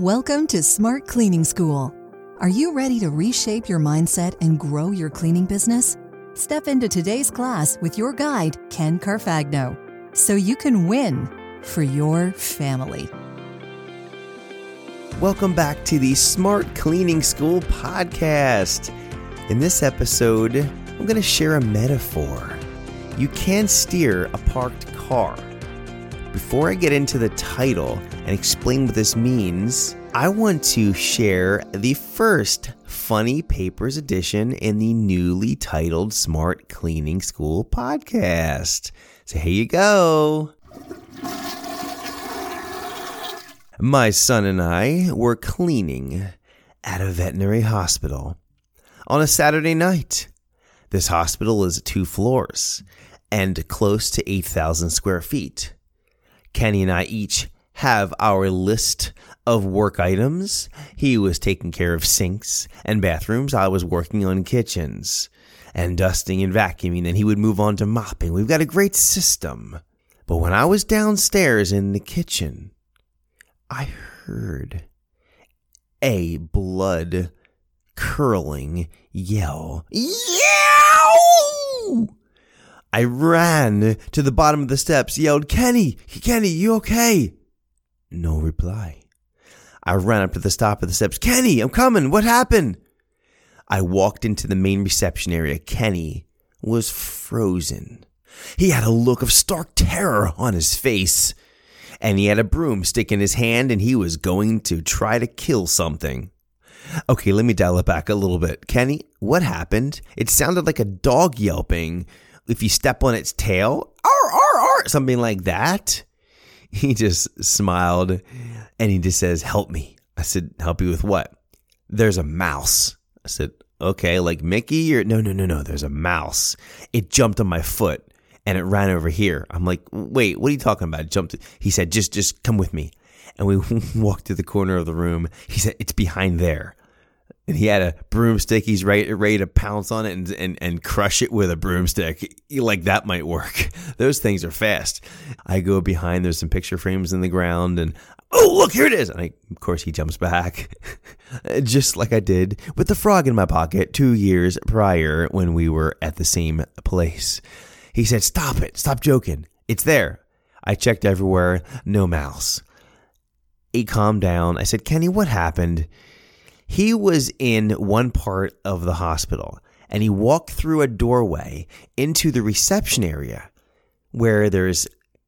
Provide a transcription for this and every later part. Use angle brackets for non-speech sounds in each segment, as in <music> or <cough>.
Welcome to Smart Cleaning School. Are you ready to reshape your mindset and grow your cleaning business? Step into today's class with your guide, Ken Carfagno, so you can win for your family. Welcome back to the Smart Cleaning School podcast. In this episode, I'm going to share a metaphor. You can steer a parked car. Before I get into the title and explain what this means, I want to share the first Funny Papers edition in the newly titled Smart Cleaning School podcast. So here you go. My son and I were cleaning at a veterinary hospital on a Saturday night. This hospital is two floors and close to 8,000 square feet. Kenny and I each have our list of work items. He was taking care of sinks and bathrooms. I was working on kitchens and dusting and vacuuming. Then he would move on to mopping. We've got a great system. But when I was downstairs in the kitchen, I heard a blood curling yell. I ran to the bottom of the steps, yelled, Kenny, Kenny, you okay? No reply. I ran up to the top of the steps. Kenny, I'm coming. What happened? I walked into the main reception area. Kenny was frozen. He had a look of stark terror on his face, and he had a broomstick in his hand, and he was going to try to kill something. Okay, let me dial it back a little bit. Kenny, what happened? It sounded like a dog yelping if you step on its tail, ar, ar, ar, something like that. He just smiled and he just says, Help me. I said, Help you with what? There's a mouse. I said, Okay, like Mickey or no, no, no, no, there's a mouse. It jumped on my foot and it ran over here. I'm like, Wait, what are you talking about? It jumped. He said, Just, just come with me. And we <laughs> walked to the corner of the room. He said, It's behind there and he had a broomstick. He's ready, ready to pounce on it and, and, and crush it with a broomstick. Like that might work. <laughs> Those things are fast. I go behind. There's some picture frames in the ground, and oh look, here it is. And I, of course, he jumps back, <laughs> just like I did with the frog in my pocket two years prior when we were at the same place. He said, "Stop it! Stop joking. It's there." I checked everywhere. No mouse. He calmed down. I said, "Kenny, what happened?" He was in one part of the hospital and he walked through a doorway into the reception area where there's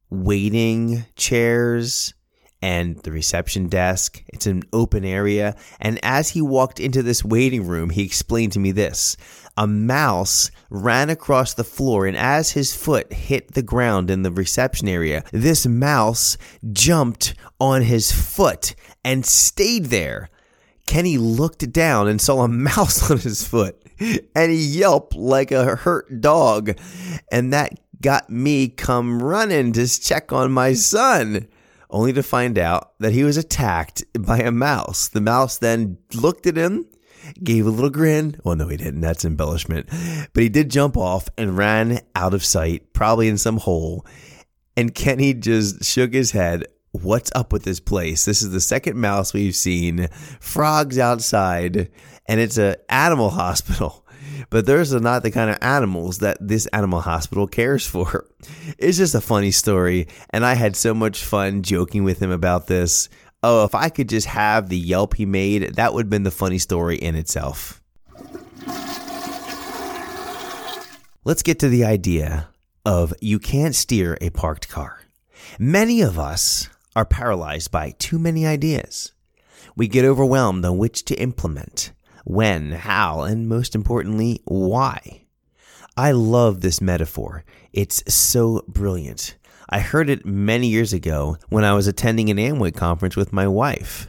waiting chairs and the reception desk. It's an open area. And as he walked into this waiting room, he explained to me this. A mouse ran across the floor, and as his foot hit the ground in the reception area, this mouse jumped on his foot and stayed there Kenny looked down and saw a <laughs> mouse on his foot and he yelped like a hurt dog. And that got me come running to check on my son, only to find out that he was attacked by a mouse. The mouse then looked at him, gave a little grin. Well, no, he didn't. That's embellishment. But he did jump off and ran out of sight, probably in some hole. And Kenny just shook his head what's up with this place? This is the second mouse we've seen. Frogs outside, and it's an animal hospital. <laughs> But those are not the kind of animals that this animal hospital cares for. <laughs> It's just a funny story, and I had so much fun joking with him about this. Oh, if I could just have the Yelp he made, that would have been the funny story in itself. Let's get to the idea of you can't steer a parked car. Many of us are paralyzed by too many ideas. We get overwhelmed on which to implement, when, how, and most importantly, why. I love this metaphor. It's so brilliant. I heard it many years ago when I was attending an Amway conference with my wife.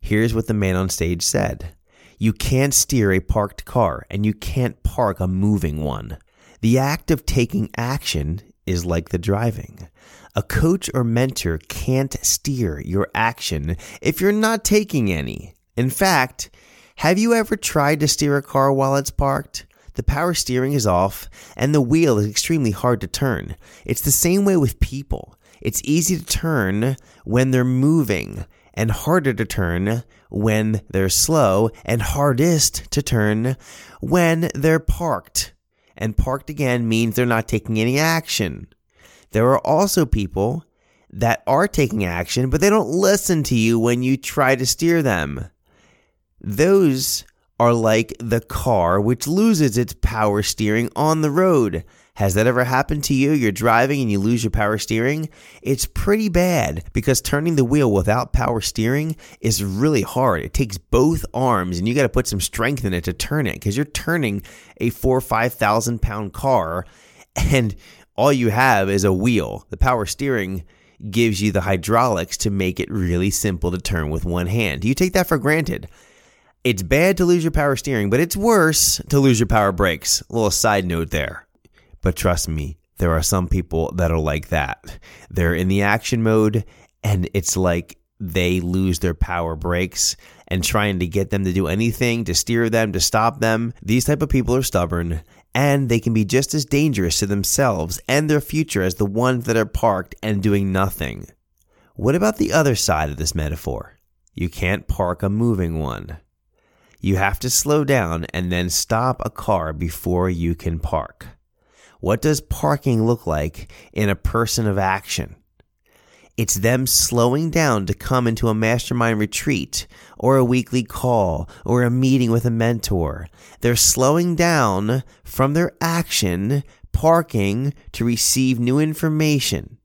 Here's what the man on stage said You can't steer a parked car, and you can't park a moving one. The act of taking action is like the driving. A coach or mentor can't steer your action if you're not taking any. In fact, have you ever tried to steer a car while it's parked? The power steering is off and the wheel is extremely hard to turn. It's the same way with people. It's easy to turn when they're moving and harder to turn when they're slow and hardest to turn when they're parked. And parked again means they're not taking any action. There are also people that are taking action, but they don't listen to you when you try to steer them. Those are like the car which loses its power steering on the road. Has that ever happened to you? You're driving and you lose your power steering? It's pretty bad because turning the wheel without power steering is really hard. It takes both arms and you got to put some strength in it to turn it because you're turning a four or 5,000 pound car and all you have is a wheel. The power steering gives you the hydraulics to make it really simple to turn with one hand. You take that for granted. It's bad to lose your power steering, but it's worse to lose your power brakes. A little side note there. But trust me, there are some people that are like that. They're in the action mode and it's like they lose their power brakes and trying to get them to do anything to steer them to stop them. These type of people are stubborn and they can be just as dangerous to themselves and their future as the ones that are parked and doing nothing. What about the other side of this metaphor? You can't park a moving one. You have to slow down and then stop a car before you can park what does parking look like in a person of action? It's them slowing down to come into a mastermind retreat or a weekly call or a meeting with a mentor. They're slowing down from their action, parking to receive new information.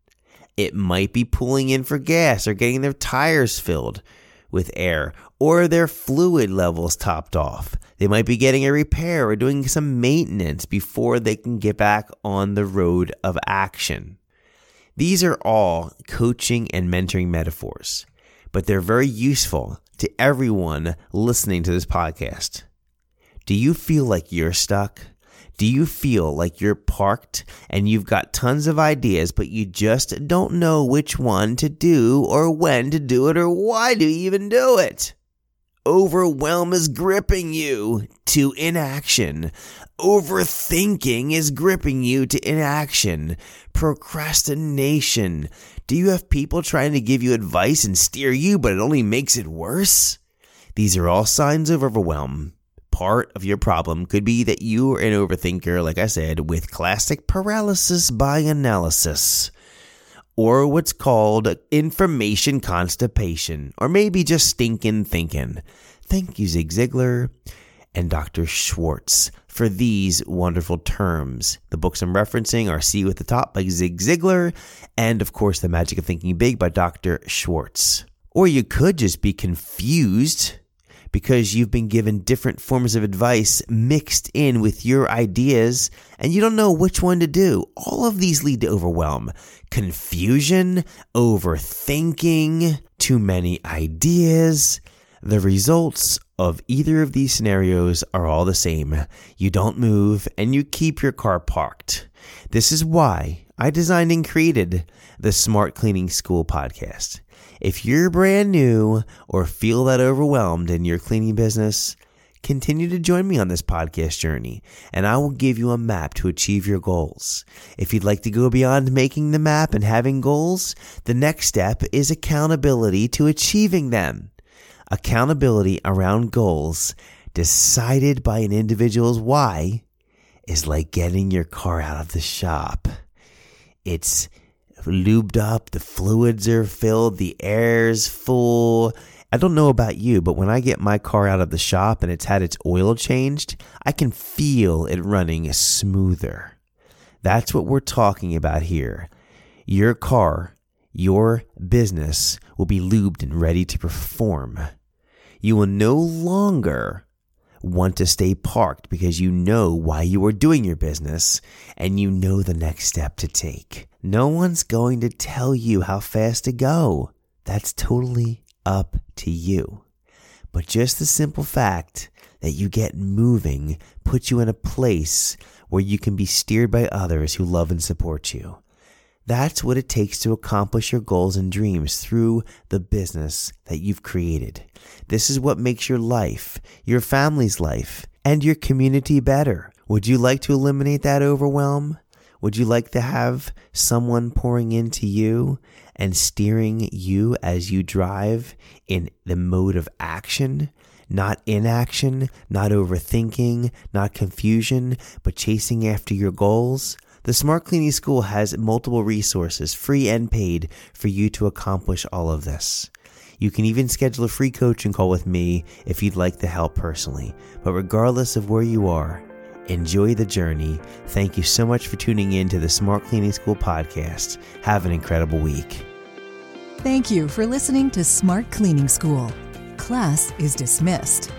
It might be pulling in for gas or getting their tires filled with air or their fluid levels topped off. They might be getting a repair or doing some maintenance before they can get back on the road of action. These are all coaching and mentoring metaphors, but they're very useful to everyone listening to this podcast. Do you feel like you're stuck? Do you feel like you're parked and you've got tons of ideas, but you just don't know which one to do or when to do it or why to even do it? Overwhelm is gripping you to inaction. Overthinking is gripping you to inaction. Procrastination. Do you have people trying to give you advice and steer you, but it only makes it worse? These are all signs of overwhelm. Part of your problem could be that you are an overthinker, like I said, with classic paralysis by analysis or what's called information constipation, or maybe just stinking thinking. Thank you, Zig Ziglar and Dr. Schwartz, for these wonderful terms. The books I'm referencing are See You at the Top by Zig Ziglar, and of course, The Magic of Thinking Big by Dr. Schwartz. Or you could just be confused because you've been given different forms of advice mixed in with your ideas and you don't know which one to do. All of these lead to overwhelm, confusion, overthinking, too many ideas. The results of either of these scenarios are all the same. You don't move and you keep your car parked. This is why I designed and created the Smart Cleaning School podcast. If you're brand new or feel that overwhelmed in your cleaning business, continue to join me on this podcast journey and I will give you a map to achieve your goals. If you'd like to go beyond making the map and having goals, the next step is accountability to achieving them. Accountability around goals decided by an individual's why is like getting your car out of the shop. It's lubed up, the fluids are filled, the air's full. I don't know about you, but when I get my car out of the shop and it's had its oil changed, I can feel it running smoother. That's what we're talking about here. Your car, your business will be lubed and ready to perform. You will no longer want to stay parked because you know why you are doing your business and you know the next step to take. No one's going to tell you how fast to go. That's totally up to you. But just the simple fact that you get moving puts you in a place where you can be steered by others who love and support you. That's what it takes to accomplish your goals and dreams through the business that you've created. This is what makes your life, your family's life, and your community better. Would you like to eliminate that overwhelm? Would you like to have someone pouring into you and steering you as you drive in the mode of action? Not inaction, not overthinking, not confusion, but chasing after your goals? The Smart Cleaning School has multiple resources, free and paid, for you to accomplish all of this. You can even schedule a free coaching call with me if you'd like the help personally. But regardless of where you are, enjoy the journey. Thank you so much for tuning in to the Smart Cleaning School podcast. Have an incredible week. Thank you for listening to Smart Cleaning School. Class is dismissed.